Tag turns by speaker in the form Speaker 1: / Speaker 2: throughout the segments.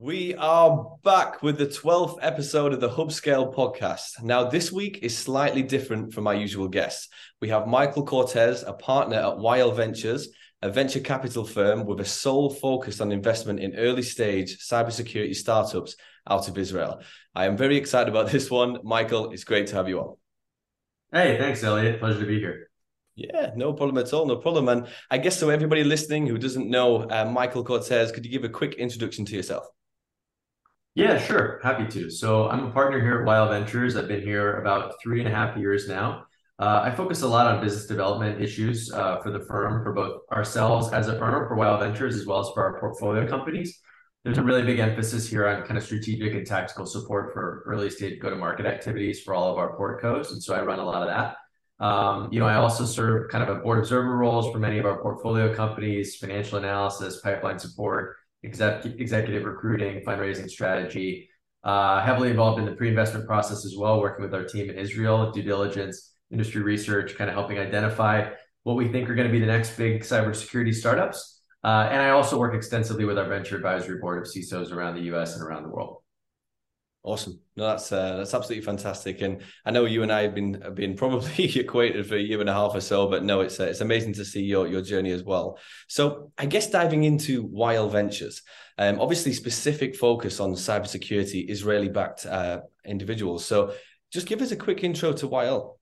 Speaker 1: We are back with the 12th episode of the Hubscale podcast. Now, this week is slightly different from my usual guests. We have Michael Cortez, a partner at YL Ventures, a venture capital firm with a sole focus on investment in early stage cybersecurity startups out of Israel. I am very excited about this one. Michael, it's great to have you on.
Speaker 2: Hey, thanks, Elliot. Pleasure to be here.
Speaker 1: Yeah, no problem at all. No problem. And I guess so, everybody listening who doesn't know uh, Michael Cortez, could you give a quick introduction to yourself?
Speaker 2: Yeah, sure. Happy to. So I'm a partner here at YL Ventures. I've been here about three and a half years now. Uh, I focus a lot on business development issues uh, for the firm, for both ourselves as a firm, for YL Ventures, as well as for our portfolio companies. There's a really big emphasis here on kind of strategic and tactical support for early stage go to market activities for all of our portcos. And so I run a lot of that. Um, you know, I also serve kind of a board observer roles for many of our portfolio companies, financial analysis, pipeline support, executive recruiting, fundraising strategy. Uh, heavily involved in the pre-investment process as well, working with our team in Israel, due diligence, industry research, kind of helping identify what we think are going to be the next big cybersecurity startups. Uh, and I also work extensively with our venture advisory board of CISOs around the US and around the world.
Speaker 1: Awesome. No, that's uh, that's absolutely fantastic. And I know you and I have been have been probably acquainted for a year and a half or so, but no, it's uh, it's amazing to see your your journey as well. So I guess diving into YL Ventures, um, obviously specific focus on cybersecurity, Israeli backed uh, individuals. So just give us a quick intro to YL.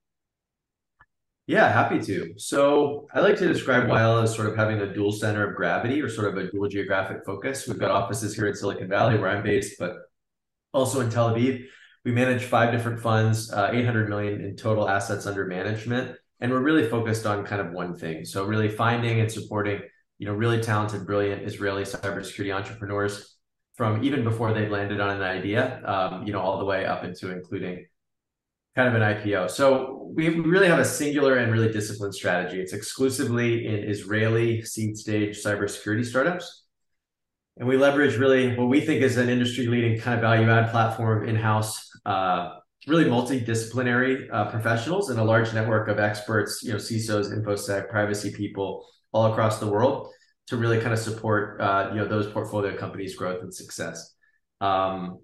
Speaker 2: Yeah, happy to. So I like to describe YL as sort of having a dual center of gravity or sort of a dual geographic focus. We've got offices here in Silicon Valley where I'm based, but also in Tel Aviv. We manage five different funds, uh, 800 million in total assets under management. And we're really focused on kind of one thing. So really finding and supporting, you know, really talented, brilliant Israeli cybersecurity entrepreneurs from even before they've landed on an idea, um, you know, all the way up into including kind of an IPO. So we really have a singular and really disciplined strategy. It's exclusively in Israeli seed stage cybersecurity startups. And we leverage really what we think is an industry leading kind of value add platform in house, uh, really multidisciplinary uh, professionals and a large network of experts, you know, CISOs, InfoSec, privacy people all across the world to really kind of support, uh, you know, those portfolio companies' growth and success. Um,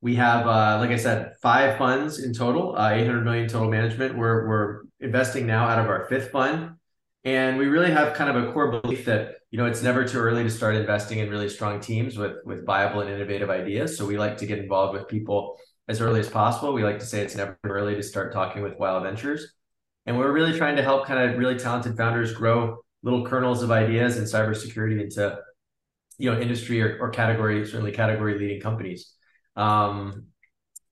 Speaker 2: we have, uh, like I said, five funds in total, uh, 800 million total management. We're, we're investing now out of our fifth fund. And we really have kind of a core belief that you know it's never too early to start investing in really strong teams with with viable and innovative ideas. So we like to get involved with people as early as possible. We like to say it's never early to start talking with YL Ventures, and we're really trying to help kind of really talented founders grow little kernels of ideas in cybersecurity into you know industry or, or category certainly category leading companies. Um,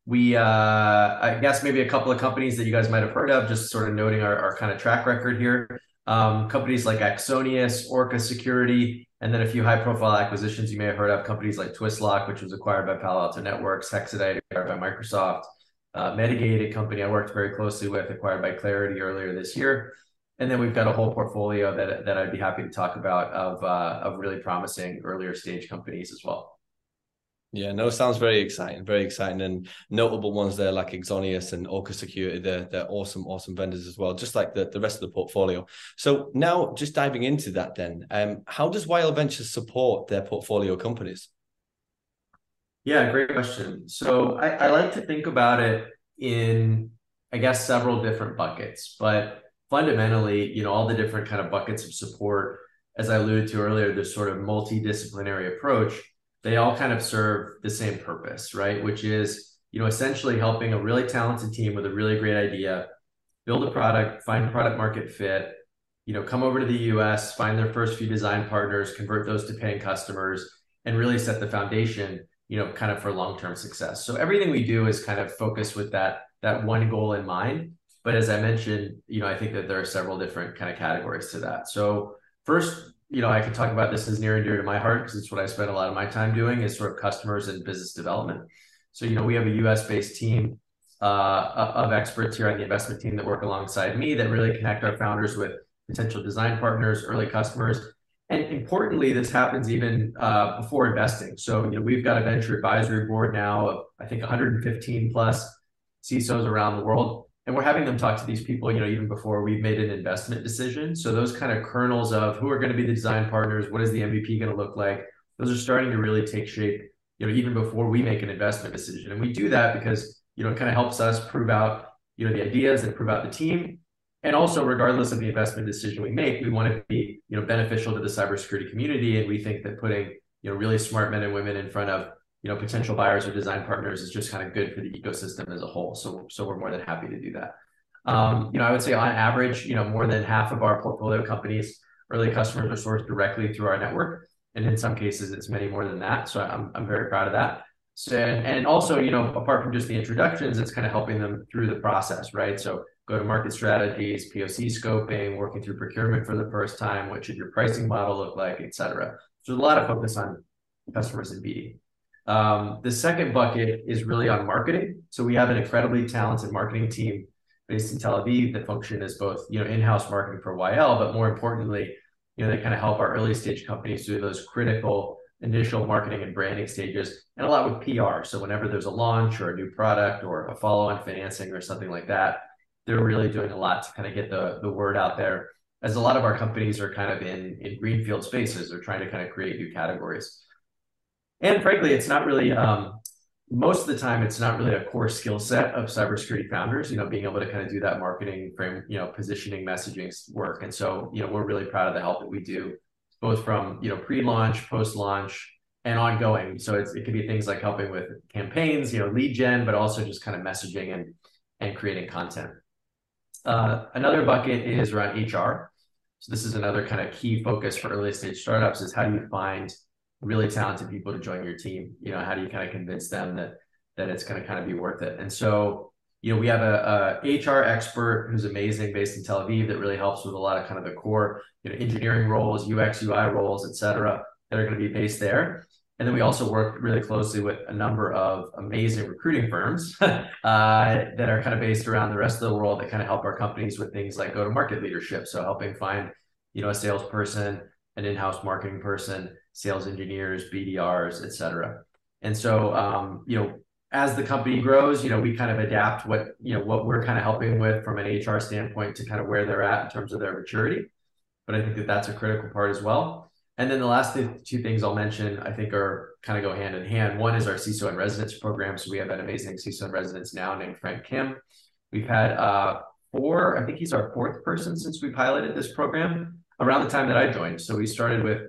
Speaker 2: we uh, I guess maybe a couple of companies that you guys might have heard of, just sort of noting our, our kind of track record here um, companies like Axonius, Orca Security, and then a few high profile acquisitions you may have heard of companies like Twistlock, which was acquired by Palo Alto Networks, acquired by Microsoft, uh, Medigate, a company I worked very closely with, acquired by Claroty earlier this year. And then we've got a whole portfolio that, that I'd be happy to talk about of, uh, of really promising earlier stage companies as well.
Speaker 1: Yeah, no, sounds very exciting, very exciting, and notable ones there like Axonius and Orca Security. They're they're awesome, awesome vendors as well, just like the, the rest of the portfolio. So now, just diving into that, then, um, how does YL Ventures support their portfolio companies?
Speaker 2: Yeah, great question. So I, I like to think about it in, I guess, several different buckets, but fundamentally, you know, all the different kind of buckets of support, as I alluded to earlier, this sort of multidisciplinary approach they all kind of serve the same purpose, right? Which is, you know, essentially helping a really talented team with a really great idea build a product, find product market fit, you know, come over to the US, find their first few design partners, convert those to paying customers, and really set the foundation, you know, kind of for long-term success. So everything we do is kind of focused with that that one goal in mind. But as I mentioned, you know, I think that there are several different kind of categories to that. So first, you know, I could talk about this as near and dear to my heart because it's what I spend a lot of my time doing is sort of customers and business development. So, you know, we have a US based team uh, of experts here on the investment team that work alongside me that really connect our founders with potential design partners, early customers. And importantly, this happens even uh, before investing. So, you know, we've got a venture advisory board now of, I think, 115 plus CISOs around the world and we're having them talk to these people, you know, even before we've made an investment decision. So those kind of kernels of who are going to be the design partners, what is the MVP going to look like? Those are starting to really take shape, you know, even before we make an investment decision. And we do that because, you know, it kind of helps us prove out, you know, the ideas and prove out the team. And also, regardless of the investment decision we make, we want to be, you know, beneficial to the cybersecurity community. And we think that putting, you know, really smart men and women in front of, you know, potential buyers or design partners is just kind of good for the ecosystem as a whole. So, so we're more than happy to do that. Um, you know, I would say on average, you know, more than half of our portfolio companies, early customers are sourced directly through our network. And in some cases, it's many more than that. So I'm, I'm very proud of that. So, and also, you know, apart from just the introductions, it's kind of helping them through the process, right? So go to market strategies, POC scoping, working through procurement for the first time. What should your pricing model look like, et cetera. So there's a lot of focus on customers and BD. Um, the second bucket is really on marketing. So we have an incredibly talented marketing team based in Tel Aviv that function as both, you know, in-house marketing for YL, but more importantly, you know, they kind of help our early stage companies through those critical initial marketing and branding stages and a lot with PR. So whenever there's a launch or a new product or a follow-on financing or something like that, they're really doing a lot to kind of get the, the word out there. As a lot of our companies are kind of in, in greenfield spaces, they're trying to kind of create new categories. And frankly, it's not really um, most of the time it's not really a core skill set of cybersecurity founders you know being able to kind of do that marketing frame you know positioning messaging work. And so you know we're really proud of the help that we do both from you know pre-launch post-launch and ongoing. So it's, it could be things like helping with campaigns you know lead gen but also just kind of messaging and and creating content. Uh, another bucket is around hr so this is another kind of key focus for early stage startups is how do you find really talented people to join your team. You know how do you kind of convince them that that it's going to kind of be worth it? And so you know we have a, a hr expert who's amazing based in tel aviv that really helps with a lot of kind of the core you know engineering roles ux ui roles et cetera that are going to be based there. And then we also work really closely with a number of amazing recruiting firms uh, that are kind of based around the rest of the world that kind of help our companies with things like go to market leadership. So helping find you know a salesperson an in-house marketing person sales engineers, BDRs, et cetera. And so, um, you know, as the company grows, you know, we kind of adapt what, you know, what we're kind of helping with from an HR standpoint to kind of where they're at in terms of their maturity. But I think that that's a critical part as well. And then the last two things I'll mention, I think are kind of go hand in hand. One is our CISO and residence program. So we have an amazing CISO and residence now named Frank Kim. We've had uh, four, I think he's our fourth person since we piloted this program around the time that I joined. So we started with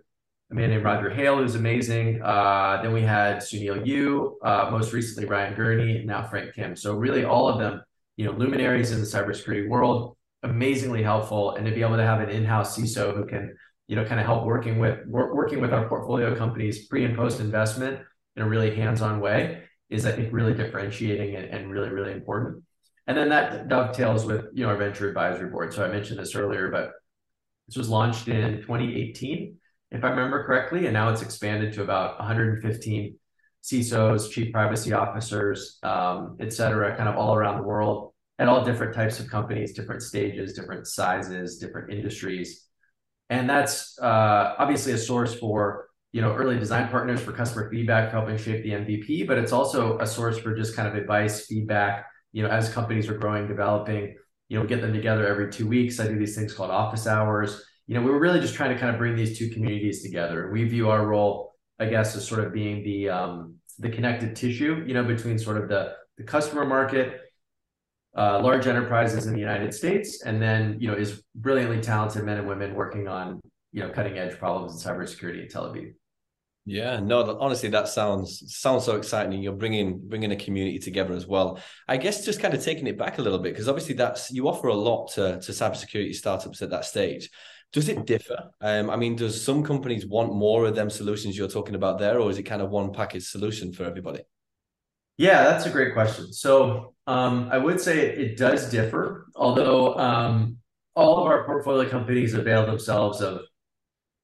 Speaker 2: a man named Roger Hale, who's amazing. Uh, then we had Sounil Yu, uh, most recently Ryan Gurney, and now Frank Kim. So really, all of them, you know, luminaries in the cybersecurity world, amazingly helpful, and to be able to have an in-house CISO who can, you know, kind of help working with work, working with our portfolio companies pre and post investment in a really hands-on way is, I think, really differentiating and, and really, really important. And then that dovetails with you know our venture advisory board. So I mentioned this earlier, but this was launched in 2018 if I remember correctly, and now it's expanded to about 115 CISOs, chief privacy officers, um, et cetera, kind of all around the world, at all different types of companies, different stages, different sizes, different industries. And that's uh, obviously a source for you know early design partners for customer feedback for helping shape the MVP, but it's also a source for just kind of advice, feedback. You know, as companies are growing, developing, you know, get them together every two weeks. I do these things called office hours you know, we were really just trying to kind of bring these two communities together. We view our role, I guess, as sort of being the um, the connective tissue, you know, between sort of the the customer market, uh, large enterprises in the United States, and then you know, is brilliantly talented men and women working on you know cutting edge problems in cybersecurity in Tel Aviv.
Speaker 1: Yeah, no, honestly, that sounds sounds so exciting. You're bringing bringing a community together as well. I guess just kind of taking it back a little bit because obviously that's you offer a lot to to cybersecurity startups at that stage. Does it differ? Um, I mean, does some companies want more of them solutions you're talking about there, or is it kind of one package solution for everybody?
Speaker 2: Yeah, that's a great question. So um, I would say it does differ, although um, all of our portfolio companies avail themselves of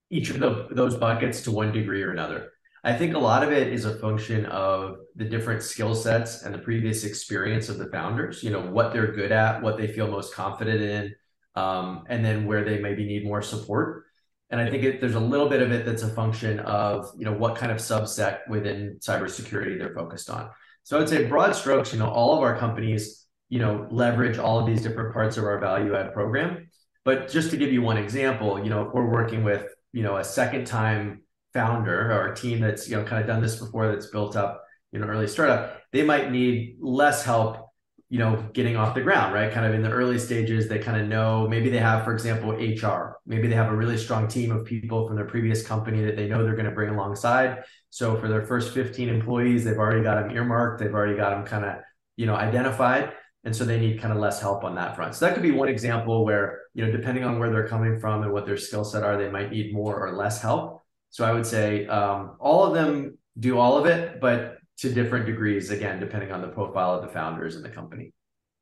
Speaker 2: each of the, those buckets to one degree or another. I think a lot of it is a function of the different skill sets and the previous experience of the founders, you know, what they're good at, what they feel most confident in, um, and then where they maybe need more support. And I think it, there's a little bit of it that's a function of you know what kind of subset within cybersecurity they're focused on. So I would say broad strokes, you know, all of our companies, you know, leverage all of these different parts of our value add program. But just to give you one example, you know, if we're working with you know a second time founder or a team that's you know kind of done this before that's built up you know early startup they might need less help you know getting off the ground right? Kind of in the early stages they kind of know maybe they have for example hr maybe they have a really strong team of people from their previous company that they know they're going to bring alongside. So for their first 15 employees they've already got them earmarked they've already got them kind of you know identified and so they need kind of less help on that front. So that could be one example where you know depending on where they're coming from and what their skill set are they might need more or less help. So i would say um, all of them do all of it but to different degrees again depending on the profile of the founders and the company.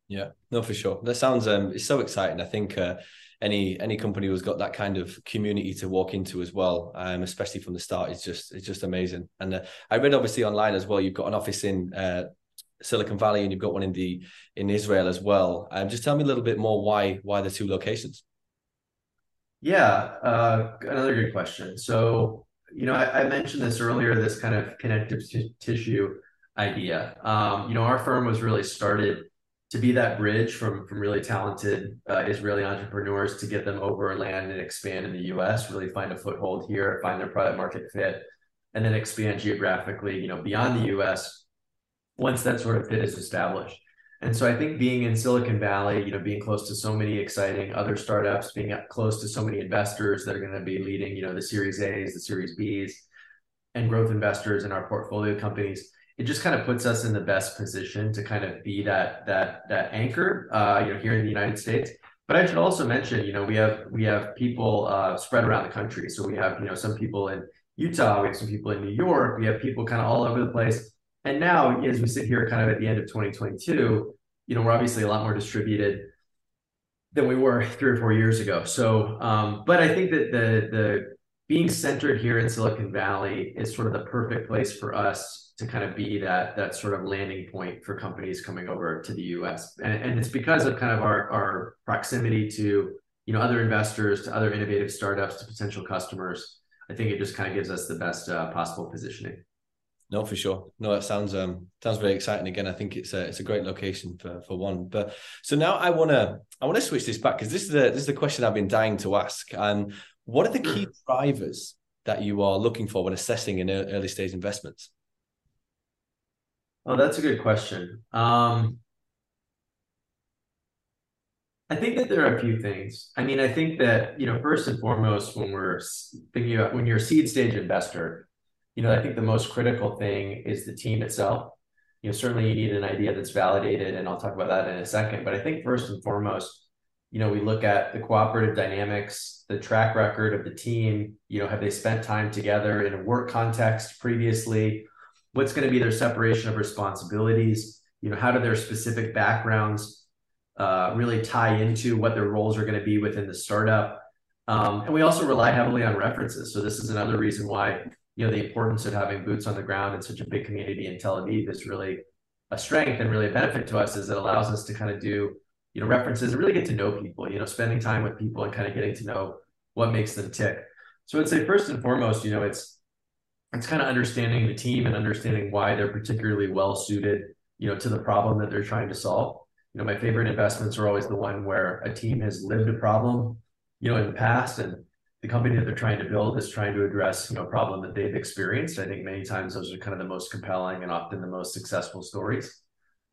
Speaker 1: Yeah. No for sure. That sounds um it's so exciting. I think uh, any any company who's got that kind of community to walk into as well um especially from the start is just it's just amazing. And uh, i read obviously online as well you've got an office in uh, silicon valley and you've got one in the in israel as well. Um just tell me a little bit more why why the two locations.
Speaker 2: Yeah uh another good question. So you know, I, I, mentioned this earlier, this kind of connective t- tissue idea. Um, you know, our firm was really started to be that bridge from from really talented uh, Israeli entrepreneurs to get them over land and expand in the U.S. Really find a foothold here, find their product market fit, and then expand geographically. You know, beyond the U.S. Once that sort of fit is established. And so I think being in Silicon Valley, you know, being close to so many exciting other startups, being close to so many investors that are going to be leading, you know, the Series A's, the Series B's, and growth investors in our portfolio companies, it just kind of puts us in the best position to kind of be that that that anchor, uh, you know, here in the United States. But I should also mention, you know, we have we have people uh, spread around the country. So we have, you know, some people in Utah, we have some people in New York, we have people kind of all over the place. And now, as we sit here kind of at the end of 2022, you know, we're obviously a lot more distributed than we were three or four years ago. So, um, but I think that the the being centered here in Silicon Valley is sort of the perfect place for us to kind of be that that sort of landing point for companies coming over to the U.S. And, and it's because of kind of our our proximity to you know other investors, to other innovative startups, to potential customers. I think it just kind of gives us the best uh, possible positioning.
Speaker 1: No, for sure. No, that sounds um sounds very exciting. Again, I think it's a it's a great location for for one. But so now I wanna I wanna switch this back because this is the this is the question I've been dying to ask. And um, what are the key drivers that you are looking for when assessing an early stage investments?
Speaker 2: Oh, that's a good question. Um, I think that there are a few things. I mean, I think that you know, first and foremost, when we're thinking about when you're a seed stage investor, you know, I think the most critical thing is the team itself. You know, certainly you need an idea that's validated, and I'll talk about that in a second. But I think first and foremost, you know, we look at the cooperative dynamics, the track record of the team. You know, have they spent time together in a work context previously? What's going to be their separation of responsibilities? You know, how do their specific backgrounds uh, really tie into what their roles are going to be within the startup? Um, and we also rely heavily on references. So this is another reason why you know the importance of having boots on the ground in such a big community in Tel Aviv is really a strength and really a benefit to us is it allows us to kind of do you know references and really get to know people you know spending time with people and kind of getting to know what makes them tick. So i'd say first and foremost you know it's it's kind of understanding the team and understanding why they're particularly well suited you know to the problem that they're trying to solve. You know my favorite investments are always the one where a team has lived a problem you know in the past and the company that they're trying to build is trying to address you know a problem that they've experienced. I think many times those are kind of the most compelling and often the most successful stories.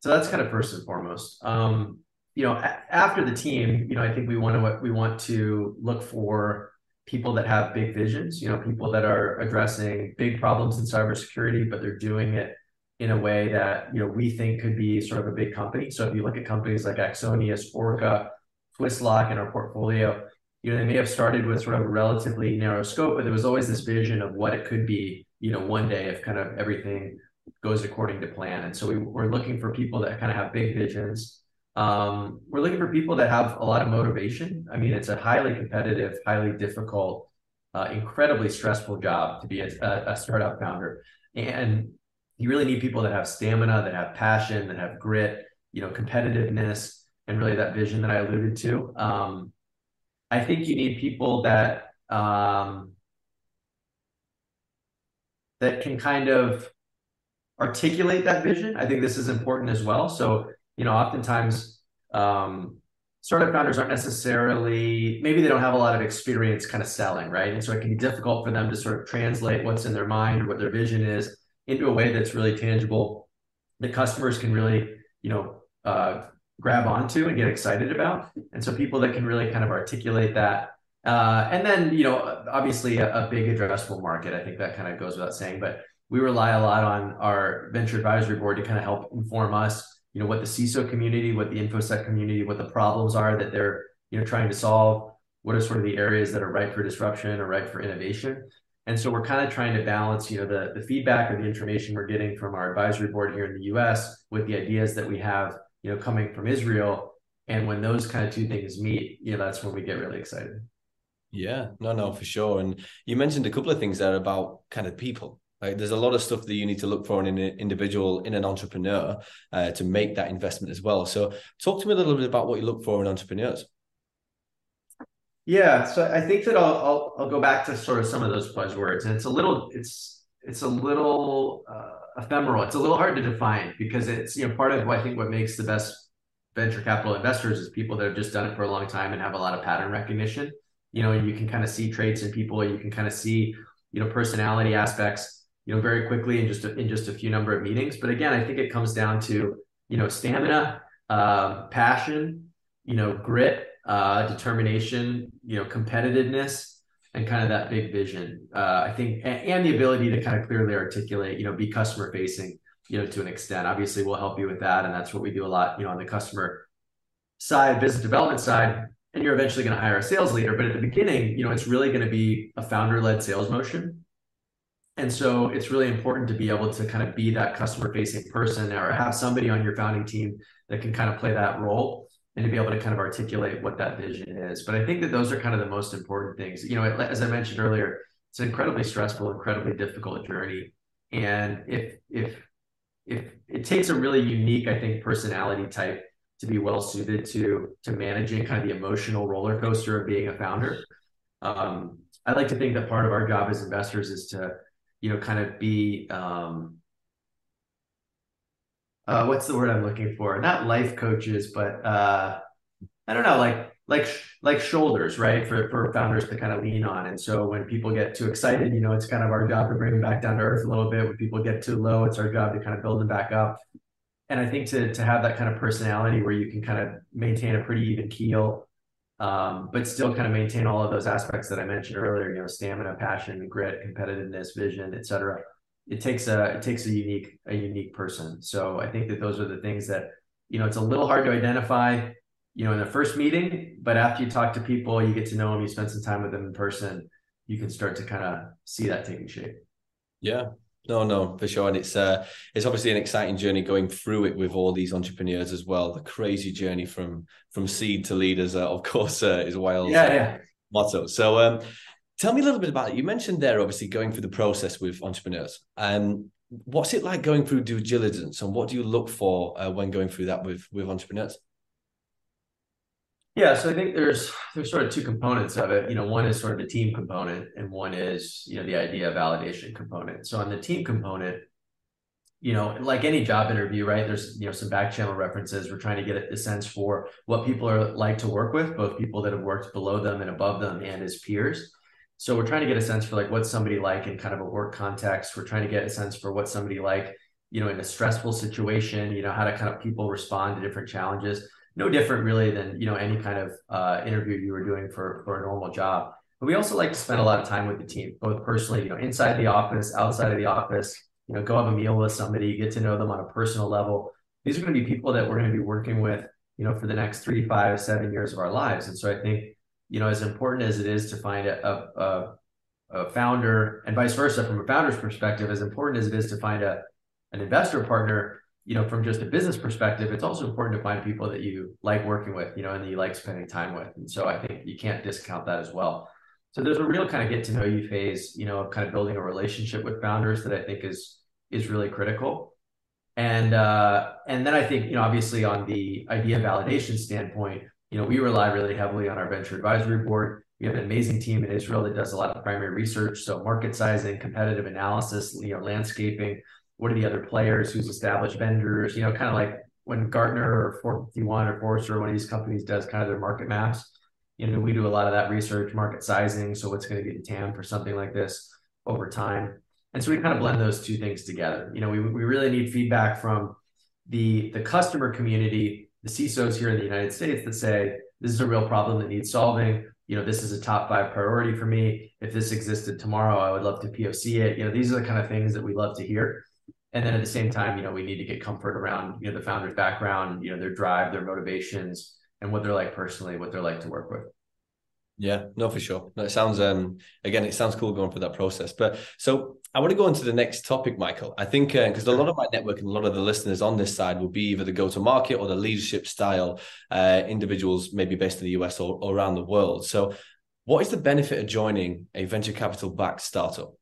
Speaker 2: So that's kind of first and foremost. Um, you know after the team you know i think we want to we want to look for people that have big visions you know people that are addressing big problems in cybersecurity but they're doing it in a way that you know we think could be sort of a big company. So if you look at companies like axonius orca twistlock in our portfolio you know, they may have started with sort of a relatively narrow scope, but there was always this vision of what it could be, you know, one day if kind of everything goes according to plan. And so we, we're looking for people that kind of have big visions. Um, we're looking for people that have a lot of motivation. I mean, it's a highly competitive, highly difficult, uh, incredibly stressful job to be a, a startup founder. And you really need people that have stamina, that have passion, that have grit, you know, competitiveness, and really that vision that I alluded to. Um, I think you need people that um, that can kind of articulate that vision. I think this is important as well. So, you know, oftentimes, um, startup founders aren't necessarily maybe they don't have a lot of experience kind of selling, right? And so it can be difficult for them to sort of translate what's in their mind what their vision is into a way that's really tangible that customers can really, you know, uh, grab onto and get excited about. And so people that can really kind of articulate that. Uh, and then, you know, obviously a, a big addressable market. I think that kind of goes without saying, but we rely a lot on our venture advisory board to kind of help inform us you know what the CISO community, what the infosec community, what the problems are that they're you know trying to solve. What are sort of the areas that are ripe for disruption or ripe for innovation? And so we're kind of trying to balance, you know, the, the feedback or the information we're getting from our advisory board here in the US with the ideas that we have, you know, coming from Israel. And when those kind of two things meet, you know, that's when we get really excited.
Speaker 1: Yeah, no, no, for sure. And you mentioned a couple of things there about kind of people like there's a lot of stuff that you need to look for in an individual, in an entrepreneur, uh, to make that investment as well. So, talk to me a little bit about what you look for in entrepreneurs.
Speaker 2: Yeah, so I think that I'll, I'll, I'll go back to sort of some of those buzzwords, and it's a little it's it's a little uh, ephemeral. It's a little hard to define because it's you know part of what I think what makes the best venture capital investors is people that have just done it for a long time and have a lot of pattern recognition. You know, you can kind of see traits in people. You can kind of see you know personality aspects you know, very quickly in just a, in just a few number of meetings. But again, I think it comes down to you know stamina, uh, passion, you know, grit, uh, determination, you know, competitiveness, and kind of that big vision. Uh, I think, and, and, the ability to kind of clearly articulate, you know, be customer facing, you know, to an extent. Obviously, we'll help you with that, and that's what we do a lot, you know, on the customer side, business development side. And you're eventually going to hire a sales leader, but at the beginning, you know, it's really going to be a founder-led sales motion and so it's really important to be able to kind of be that customer facing person or have somebody on your founding team that can kind of play that role and to be able to kind of articulate what that vision is. But I think that those are kind of the most important things. You know, as I mentioned earlier, it's an incredibly stressful, incredibly difficult journey. And if if if it takes a really unique, I think, personality type to be well suited to to managing kind of the emotional roller coaster of being a founder. Um, I like to think that part of our job as investors is to you know, kind of be um, uh, what's the word I'm looking for? Not life coaches, but uh, I don't know, like like like shoulders, right? For for founders to kind of lean on. And so when people get too excited, you know, it's kind of our job to bring them back down to earth a little bit. When people get too low, it's our job to kind of build them back up. And I think to to have that kind of personality where you can kind of maintain a pretty even keel um, but still kind of maintain all of those aspects that I mentioned earlier. You know, stamina, passion, grit, competitiveness, vision, etc. It takes a it takes a unique a unique person. So I think that those are the things that you know it's a little hard to identify. You know, in the first meeting, but after you talk to people, you get to know them, you spend some time with them in person, you can start to kind of see that taking shape.
Speaker 1: Yeah, no, no, for sure, and it's uh, it's obviously an exciting journey going through it with all these entrepreneurs as well. The crazy journey from from seed to leaders, uh, of course, uh, is wild.
Speaker 2: Yeah, yeah.
Speaker 1: Motto. So, um, tell me a little bit about it. You mentioned there, obviously, going through the process with entrepreneurs. Um, what's it like going through due diligence, and what do you look for uh, when going through that with with entrepreneurs?
Speaker 2: Yeah, so I think there's there's sort of two components of it. You know, one is sort of the team component, and one is you know the idea validation component. So on the team component, you know, like any job interview, right? There's you know some back channel references. We're trying to get a sense for what people are like to work with, both people that have worked below them and above them, and as peers. So we're trying to get a sense for like what's somebody like in kind of a work context. We're trying to get a sense for what somebody like, you know, in a stressful situation. You know, how to kind of people respond to different challenges no different really than you know any kind of uh, interview you were doing for for a normal job. But we also like to spend a lot of time with the team, both personally, you know, inside the office, outside of the office. You know, go have a meal with somebody, get to know them on a personal level. These are going to be people that we're going to be working with, you know, for the next three, five, seven years of our lives. And so I think, you know, as important as it is to find a, a, a founder and vice versa from a founder's perspective, as important as it is to find a an investor partner, you know, from just a business perspective, it's also important to find people that you like working with, you know, and that you like spending time with. And so I think you can't discount that as well. So there's a real kind of get to know you phase, you know, of kind of building a relationship with founders that I think is is really critical. And uh, and then I think, you know, obviously on the idea validation standpoint, you know, we rely really heavily on our venture advisory board. We have an amazing team in Israel that does a lot of primary research, so market sizing, competitive analysis, you know, landscaping, what are the other players, who's established vendors, you know, kind of like when Gartner or 451 or Forrester, one of these companies does kind of their market maps, you know, we do a lot of that research, market sizing. So what's going to be the TAM for something like this over time? And so we kind of blend those two things together. You know, we, we really need feedback from the the customer community, the CISOs here in the United States that say this is a real problem that needs solving. You know, this is a top five priority for me. If this existed tomorrow, I would love to POC it. You know, these are the kind of things that we love to hear. And then at the same time, you know, we need to get comfort around, you know, the founder's background, you know, their drive, their motivations, and what they're like personally, what they're like to work with.
Speaker 1: Yeah, no, for sure. No, it sounds um again, it sounds cool going through that process. But so I want to go into the next topic, Michael. I think because uh, a lot of my network and a lot of the listeners on this side will be either the go-to-market or the leadership style uh, individuals, maybe based in the US or, or around the world. So, what is the benefit of joining a venture capital backed startup?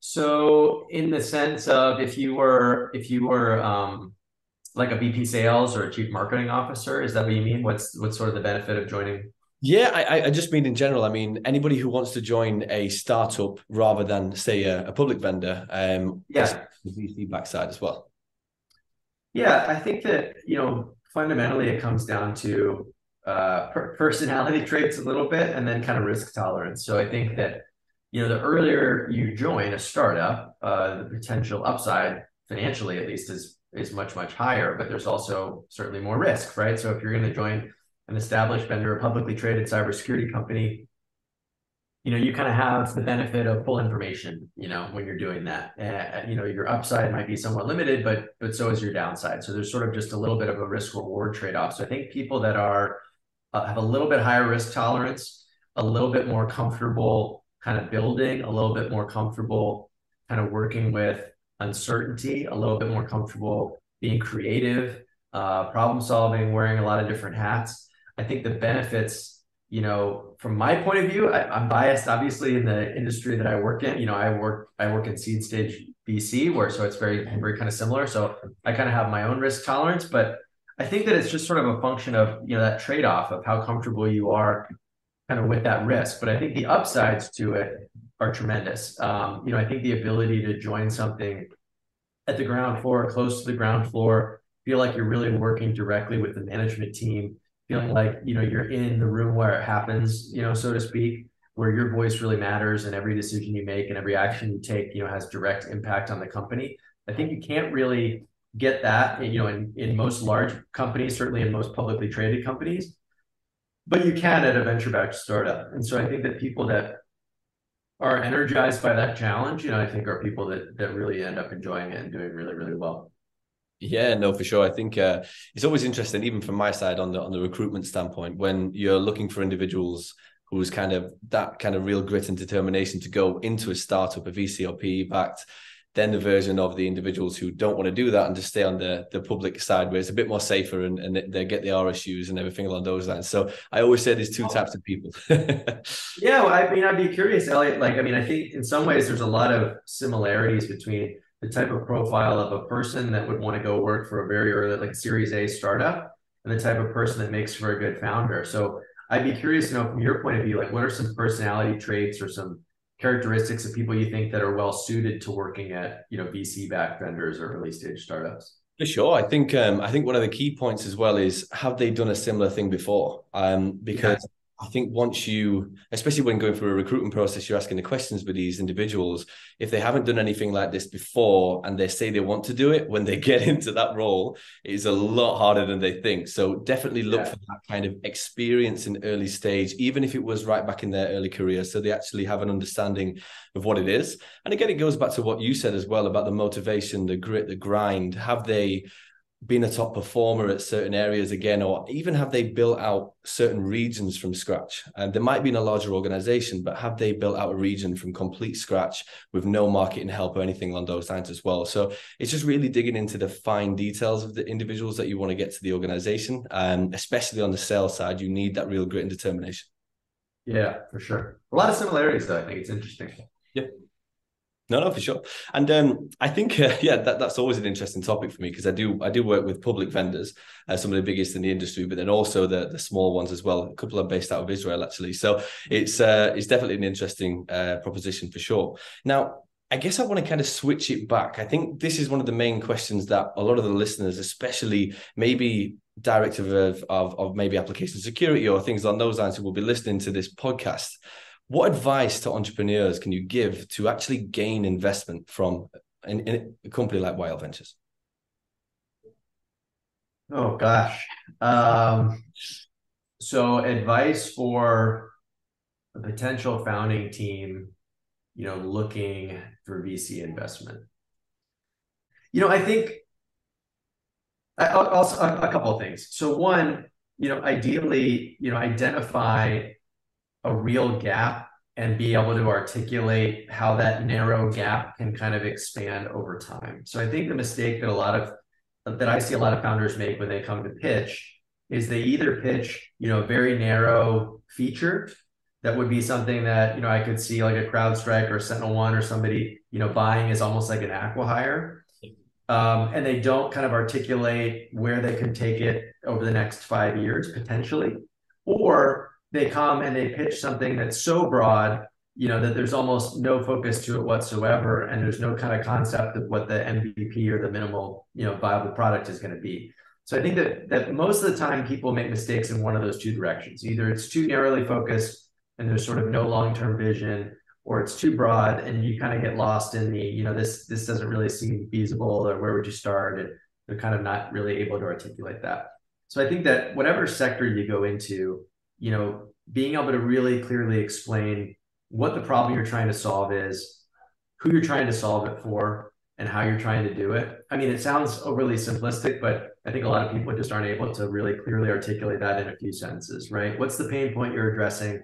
Speaker 2: So, in the sense of if you were if you were um, like a VP sales or a chief marketing officer? Is that what you mean? What's what's sort of the benefit of joining?
Speaker 1: Yeah, I, I just mean in general. I mean anybody who wants to join a startup rather than say a, a public vendor. Um,
Speaker 2: yeah,
Speaker 1: the VC backside as well.
Speaker 2: Yeah, I think that you know fundamentally it comes down to uh, per- personality traits a little bit, and then kind of risk tolerance. So I think that you know the earlier you join a startup, uh, the potential upside financially at least is is much much higher but there's also certainly more risk right so if you're going to join an established vendor a publicly traded cybersecurity company you know you kind of have the benefit of full information you know when you're doing that uh, you know your upside might be somewhat limited but but so is your downside so there's sort of just a little bit of a risk reward trade-off so i think people that are uh, have a little bit higher risk tolerance a little bit more comfortable kind of building a little bit more comfortable kind of working with uncertainty, a little bit more comfortable being creative, uh, problem solving, wearing a lot of different hats. I think the benefits, you know, from my point of view, I, am biased obviously in the industry that I work in. You know, I work I work in seed stage VC, where so it's very very kind of similar. So I kind of have my own risk tolerance, but I think that it's just sort of a function of you know that trade off of how comfortable you are kind of with that risk. But I think the upsides to it are tremendous. Um, you know, I think the ability to join something at the ground floor, close to the ground floor, feel like you're really working directly with the management team, feeling like you know you're in the room where it happens, you know, so to speak, where your voice really matters and every decision you make and every action you take, you know, has direct impact on the company. I think you can't really get that, you know, in, in most large companies, certainly in most publicly traded companies, but you can at a venture backed startup. And so I think that people that are energized by that challenge, you know, I think are people that that really end up enjoying it and doing really, really well.
Speaker 1: Yeah, no, for sure. I think uh, it's always interesting, even from my side on the on the recruitment standpoint, when you're looking for individuals who's kind of that kind of real grit and determination to go into a startup, a VC or PE backed then the version of the individuals who don't want to do that and just stay on the, the public side where it's a bit more safer and, and they get the RSUs and everything along those lines. So I always say there's two types of people.
Speaker 2: yeah, well, I mean, I'd be curious, Elliot. Like, I mean, I think in some ways there's a lot of similarities between the type of profile of a person that would want to go work for a very early, like Series A startup, and the type of person that makes for a good founder. So I'd be curious to know from your point of view, like, what are some personality traits or some characteristics of people you think that are well suited to working at you know VC backed vendors or early stage startups?
Speaker 1: For sure, I think um, I think one of the key points as well is have they done a similar thing before? Um, because yeah. I think once you, especially when going through a recruitment process, you're asking the questions with these individuals. If they haven't done anything like this before and they say they want to do it, when they get into that role, it is a lot harder than they think. So definitely look yeah. for that kind of experience in early stage, even if it was right back in their early career. So they actually have an understanding of what it is. And again, it goes back to what you said as well about the motivation, the grit, the grind. Have they been a top performer at certain areas again, or even have they built out certain regions from scratch? And there might be in a larger organization, but have they built out a region from complete scratch with no marketing help or anything along those lines as well? So it's just really digging into the fine details of the individuals that you want to get to the organization. And especially on the sales side, you need that real grit and determination.
Speaker 2: Yeah, for sure. A lot of similarities, though. I think it's interesting.
Speaker 1: Yeah. No, no, for sure. And um, I think, uh, yeah, that, that's always an interesting topic for me because I do I do work with public vendors, uh, some of the biggest in the industry, but then also the the small ones as well. A couple are based out of Israel actually, so it's uh, it's definitely an interesting uh, proposition for sure. Now, I guess I want to kind of switch it back. I think this is one of the main questions that a lot of the listeners, especially maybe director of, of, of maybe application security or things on those lines who will be listening to this podcast. What advice to entrepreneurs can you give to actually gain investment from in, in a company like YL Ventures?
Speaker 2: Oh gosh. Um, so advice for a potential founding team, you know, looking for VC investment. You know, I think also a couple of things. So one, you know, ideally, you know, identify a real gap and be able to articulate how that narrow gap can kind of expand over time. So I think the mistake that a lot of that I see a lot of founders make when they come to pitch is they either pitch, you know, a very narrow feature that would be something that, you know, I could see like a CrowdStrike or Sentinel One or somebody, you know, buying is almost like an acquihire um, and they don't kind of articulate where they can take it over the next five years potentially, or they come and they pitch something that's so broad, you know, that there's almost no focus to it whatsoever, and there's no kind of concept of what the MVP or the minimal, you know, viable product is going to be. So I think that that most of the time people make mistakes in one of those two directions. Either it's too narrowly focused and there's sort of no long-term vision, or it's too broad and you kind of get lost in the you know this this doesn't really seem feasible or where would you start and they're kind of not really able to articulate that so i think that whatever sector you go into you know being able to really clearly explain what the problem you're trying to solve is who you're trying to solve it for and how you're trying to do it. I mean it sounds overly simplistic but i think a lot of people just aren't able to really clearly articulate that in a few sentences right? What's the pain point you're addressing?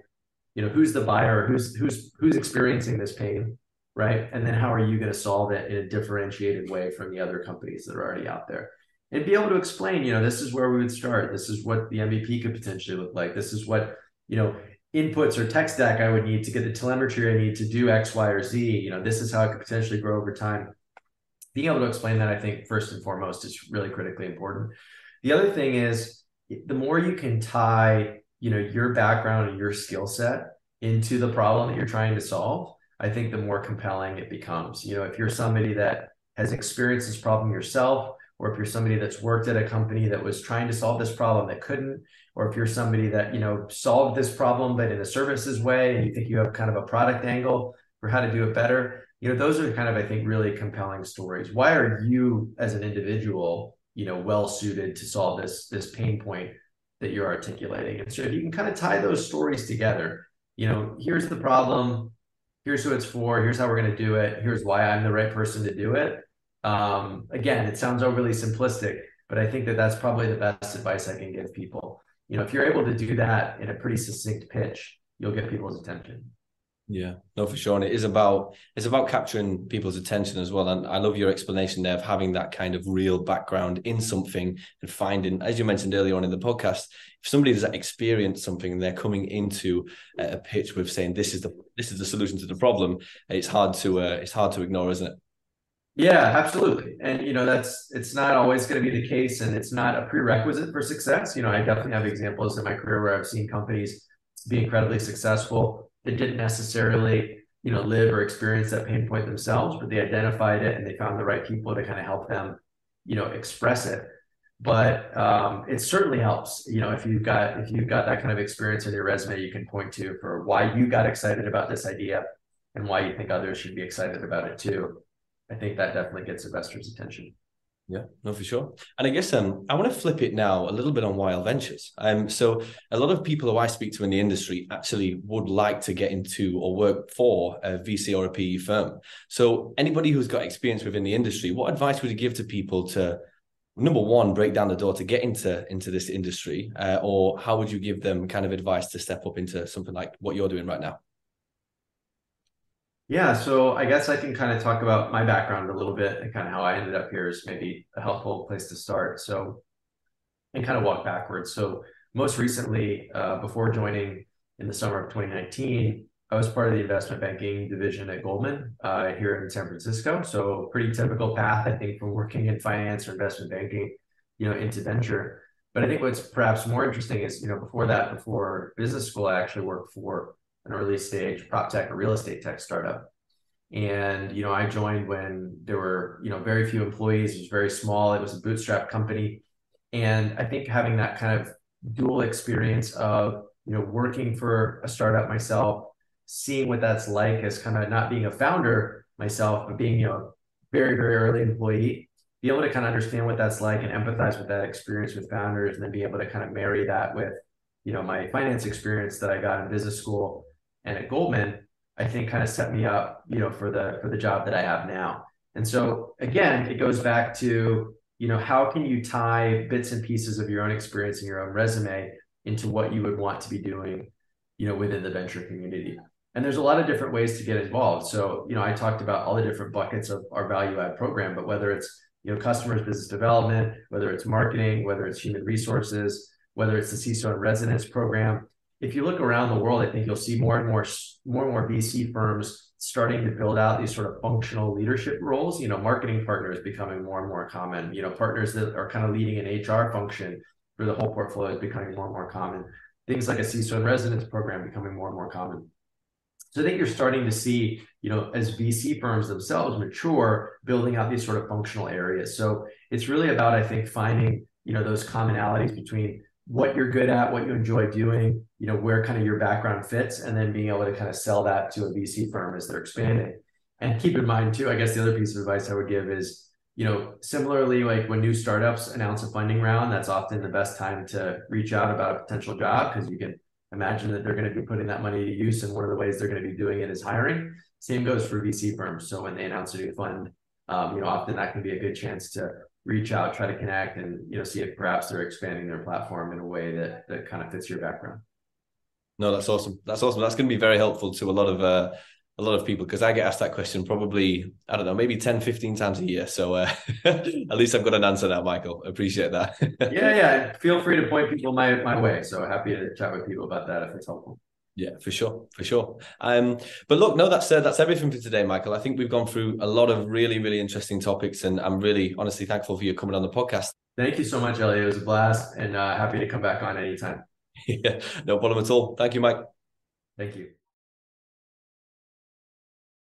Speaker 2: You know who's the buyer? Who's who's who's experiencing this pain right? And then how are you going to solve it in a differentiated way from the other companies that are already out there and be able to explain you know this is where we would start. This is what the mvp could potentially look like. This is what you know inputs or tech stack i would need to get the telemetry i need to do x y or z. You know this is how it could potentially grow over time. Being able to explain that i think first and foremost is really critically important. The other thing is the more you can tie you know your background and your skill set into the problem that you're trying to solve i think the more compelling it becomes. You know if you're somebody that has experienced this problem yourself or if you're somebody that's worked at a company that was trying to solve this problem that couldn't or if you're somebody that you know solved this problem but in a services way and you think you have kind of a product angle for how to do it better you know those are kind of i think really compelling stories why are you as an individual you know well suited to solve this this pain point that you're articulating. And so if you can kind of tie those stories together, you know, here's the problem, here's who it's for, here's how we're going to do it, here's why I'm the right person to do it. Um, again, it sounds overly simplistic, but I think that that's probably the best advice I can give people. You know, if you're able to do that in a pretty succinct pitch, you'll get people's attention.
Speaker 1: Yeah, no, for sure. And it is about it's about capturing people's attention as well. And I love your explanation there of having that kind of real background in something and finding, as you mentioned earlier on in the podcast, if somebody has experienced something and they're coming into a pitch with saying this is the this is the solution to the problem, it's hard to uh, it's hard to ignore, isn't it?
Speaker 2: Yeah, absolutely. And you know, that's it's not always going to be the case, and it's not a prerequisite for success. You know, I definitely have examples in my career where I've seen companies be incredibly successful that didn't necessarily you know live or experience that pain point themselves but they identified it and they found the right people to kind of help them you know express it but um, it certainly helps you know if you've got if you've got that kind of experience in your resume you can point to for why you got excited about this idea and why you think others should be excited about it too i think that definitely gets investors attention
Speaker 1: yeah, no, for sure. And I guess um, I want to flip it now a little bit on YL Ventures. Um, so a lot of people who I speak to in the industry actually would like to get into or work for a VC or a PE firm. So anybody who's got experience within the industry, what advice would you give to people to number one break down the door to get into into this industry, uh, or how would you give them kind of advice to step up into something like what you're doing right now?
Speaker 2: Yeah, so I guess I can kind of talk about my background a little bit and kind of how I ended up here is maybe a helpful place to start. So, and kind of walk backwards. So, most recently, uh, before joining in the summer of 2019, I was part of the investment banking division at Goldman uh, here in San Francisco. So, pretty typical path, I think, from working in finance or investment banking, you know, into venture. But I think what's perhaps more interesting is, you know, before that, before business school, I actually worked for an early stage prop tech or real estate tech startup. And you know, I joined when there were you know very few employees. It was very small. It was a bootstrap company, and I think having that kind of dual experience of you know working for a startup myself, seeing what that's like as kind of not being a founder myself, but being you know very very early employee, be able to kind of understand what that's like and empathize with that experience with founders, and then be able to kind of marry that with you know my finance experience that I got in business school and at Goldman I think kind of set me up, you know, for the for the job that I have now. And so again, it goes back to, you know, how can you tie bits and pieces of your own experience and your own resume into what you would want to be doing, you know, within the venture community. And there's a lot of different ways to get involved. So, you know, I talked about all the different buckets of our value add program, but whether it's, you know, customers business development, whether it's marketing, whether it's human resources, whether it's the CISO and residence program, if you look around the world, I think you'll see more and more more and more VC firms starting to build out these sort of functional leadership roles. You know, marketing partners becoming more and more common. You know, partners that are kind of leading an HR function for the whole portfolio is becoming more and more common. Things like a CISO residence program becoming more and more common. So I think you're starting to see, you know, as VC firms themselves mature, building out these sort of functional areas. So it's really about, I think, finding, you know, those commonalities between what you're good at, what you enjoy doing, you know, where kind of your background fits, and then being able to kind of sell that to a VC firm as they're expanding. And keep in mind too, I guess the other piece of advice I would give is, you know, similarly, like when new startups announce a funding round, that's often the best time to reach out about a potential job because you can imagine that they're going to be putting that money to use. And one of the ways they're going to be doing it is hiring. Same goes for VC firms. So when they announce a new fund, um, you know, often that can be a good chance to reach out, try to connect, and you know, see if perhaps they're expanding their platform in a way that that kind of fits your background.
Speaker 1: No, that's awesome. That's awesome. That's going to be very helpful to a lot of uh, a lot of people because I get asked that question probably, I don't know, maybe 10, 15 times a year. So uh, at least I've got an answer now, Michael. Appreciate that.
Speaker 2: yeah, yeah. Feel free to point people my, my way. So happy to chat with people about that if it's helpful.
Speaker 1: Yeah, for sure, for sure. Um, but look, no, that's uh, that's everything for today, Michael. I think we've gone through a lot of really, really interesting topics, and I'm really, honestly, thankful for you coming on the podcast.
Speaker 2: Thank you so much, Elliot. It was a blast, and uh, happy to come back on anytime.
Speaker 1: yeah, no problem at all. Thank you, Mike.
Speaker 2: Thank you.